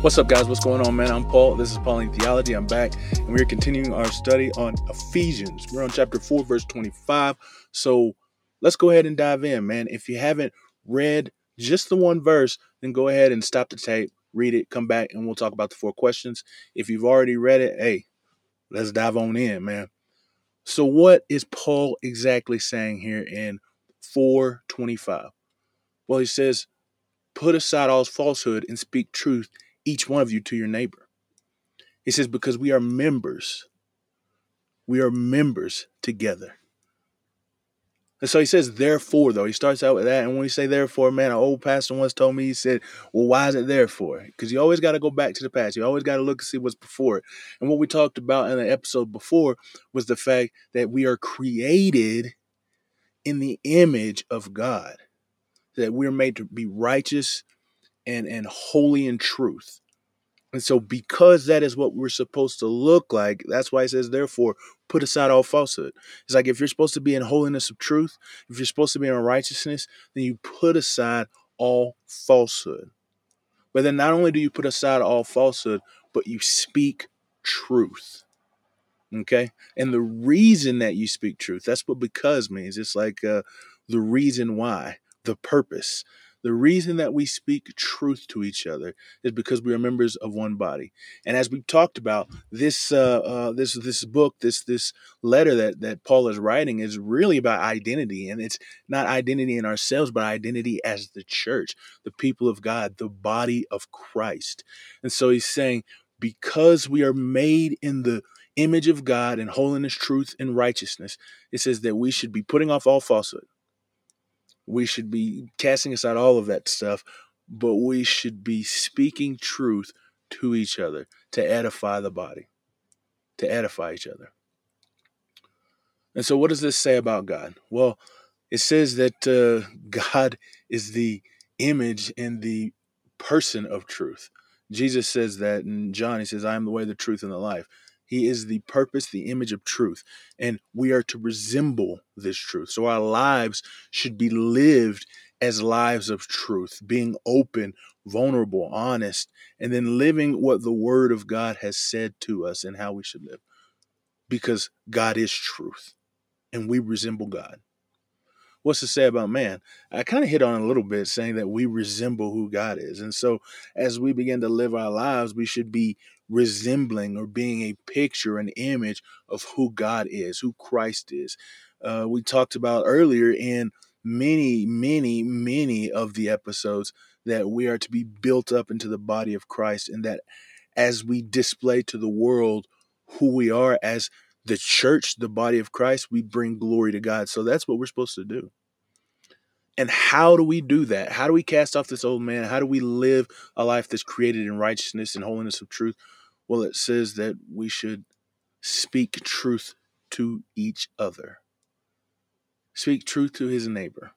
What's up, guys? What's going on, man? I'm Paul. This is Pauline Theology. I'm back, and we're continuing our study on Ephesians. We're on chapter 4, verse 25. So let's go ahead and dive in, man. If you haven't read just the one verse, then go ahead and stop the tape, read it, come back, and we'll talk about the four questions. If you've already read it, hey, let's dive on in, man. So, what is Paul exactly saying here in 425? Well, he says, Put aside all falsehood and speak truth each one of you to your neighbor. He says, because we are members. We are members together. And so he says, therefore, though. He starts out with that. And when we say therefore, man, an old pastor once told me, he said, well, why is it therefore? Because you always got to go back to the past. You always got to look and see what's before it. And what we talked about in the episode before was the fact that we are created in the image of God, that we're made to be righteous and, and holy in truth. And so, because that is what we're supposed to look like, that's why it says, therefore, put aside all falsehood. It's like if you're supposed to be in holiness of truth, if you're supposed to be in righteousness, then you put aside all falsehood. But then not only do you put aside all falsehood, but you speak truth. Okay? And the reason that you speak truth, that's what because means. It's like uh, the reason why, the purpose. The reason that we speak truth to each other is because we are members of one body. And as we've talked about, this uh, uh, this this book, this this letter that that Paul is writing is really about identity, and it's not identity in ourselves, but identity as the church, the people of God, the body of Christ. And so he's saying, because we are made in the image of God in holiness, truth, and righteousness, it says that we should be putting off all falsehood we should be casting aside all of that stuff, but we should be speaking truth to each other to edify the body, to edify each other. And so, what does this say about God? Well, it says that uh, God is the image and the person of truth. Jesus says that in John, he says, I am the way, the truth, and the life. He is the purpose, the image of truth. And we are to resemble this truth. So our lives should be lived as lives of truth, being open, vulnerable, honest, and then living what the Word of God has said to us and how we should live. Because God is truth and we resemble God. What's to say about man? I kind of hit on a little bit saying that we resemble who God is. And so as we begin to live our lives, we should be resembling or being a picture, an image of who God is, who Christ is. Uh, we talked about earlier in many, many, many of the episodes that we are to be built up into the body of Christ, and that as we display to the world who we are as the church, the body of Christ, we bring glory to God. So that's what we're supposed to do. And how do we do that? How do we cast off this old man? How do we live a life that's created in righteousness and holiness of truth? Well, it says that we should speak truth to each other. Speak truth to his neighbor.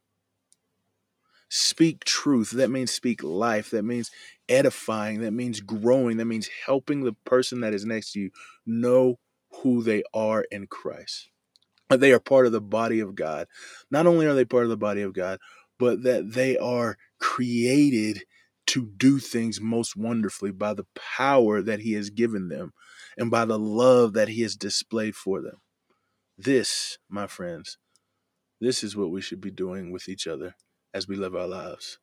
Speak truth. That means speak life. That means edifying. That means growing. That means helping the person that is next to you know who they are in Christ. They are part of the body of God. Not only are they part of the body of God, but that they are created to do things most wonderfully by the power that He has given them and by the love that He has displayed for them. This, my friends, this is what we should be doing with each other as we live our lives.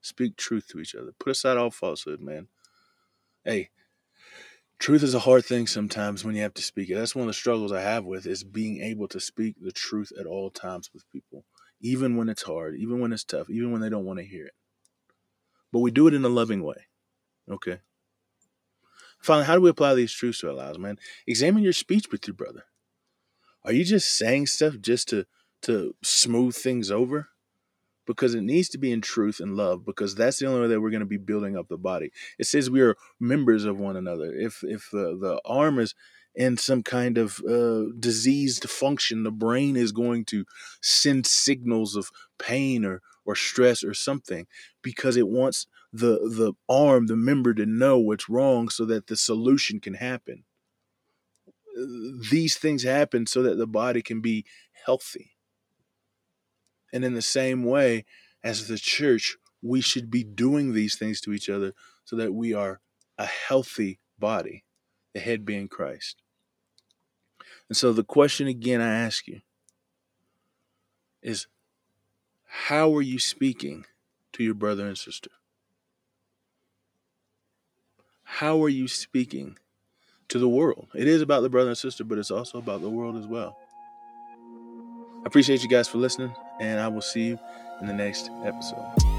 Speak truth to each other. Put aside all falsehood, man. Hey, truth is a hard thing sometimes when you have to speak it. That's one of the struggles I have with is being able to speak the truth at all times with people, even when it's hard, even when it's tough, even when they don't want to hear it but we do it in a loving way. Okay. Finally, how do we apply these truths to our lives, man? Examine your speech with your brother. Are you just saying stuff just to to smooth things over? Because it needs to be in truth and love, because that's the only way that we're going to be building up the body. It says we are members of one another. If if the, the arm is in some kind of uh, diseased function, the brain is going to send signals of pain or or stress or something because it wants the the arm the member to know what's wrong so that the solution can happen these things happen so that the body can be healthy and in the same way as the church we should be doing these things to each other so that we are a healthy body, the head being Christ. And so the question again I ask you is how are you speaking to your brother and sister? How are you speaking to the world? It is about the brother and sister, but it's also about the world as well. I appreciate you guys for listening, and I will see you in the next episode.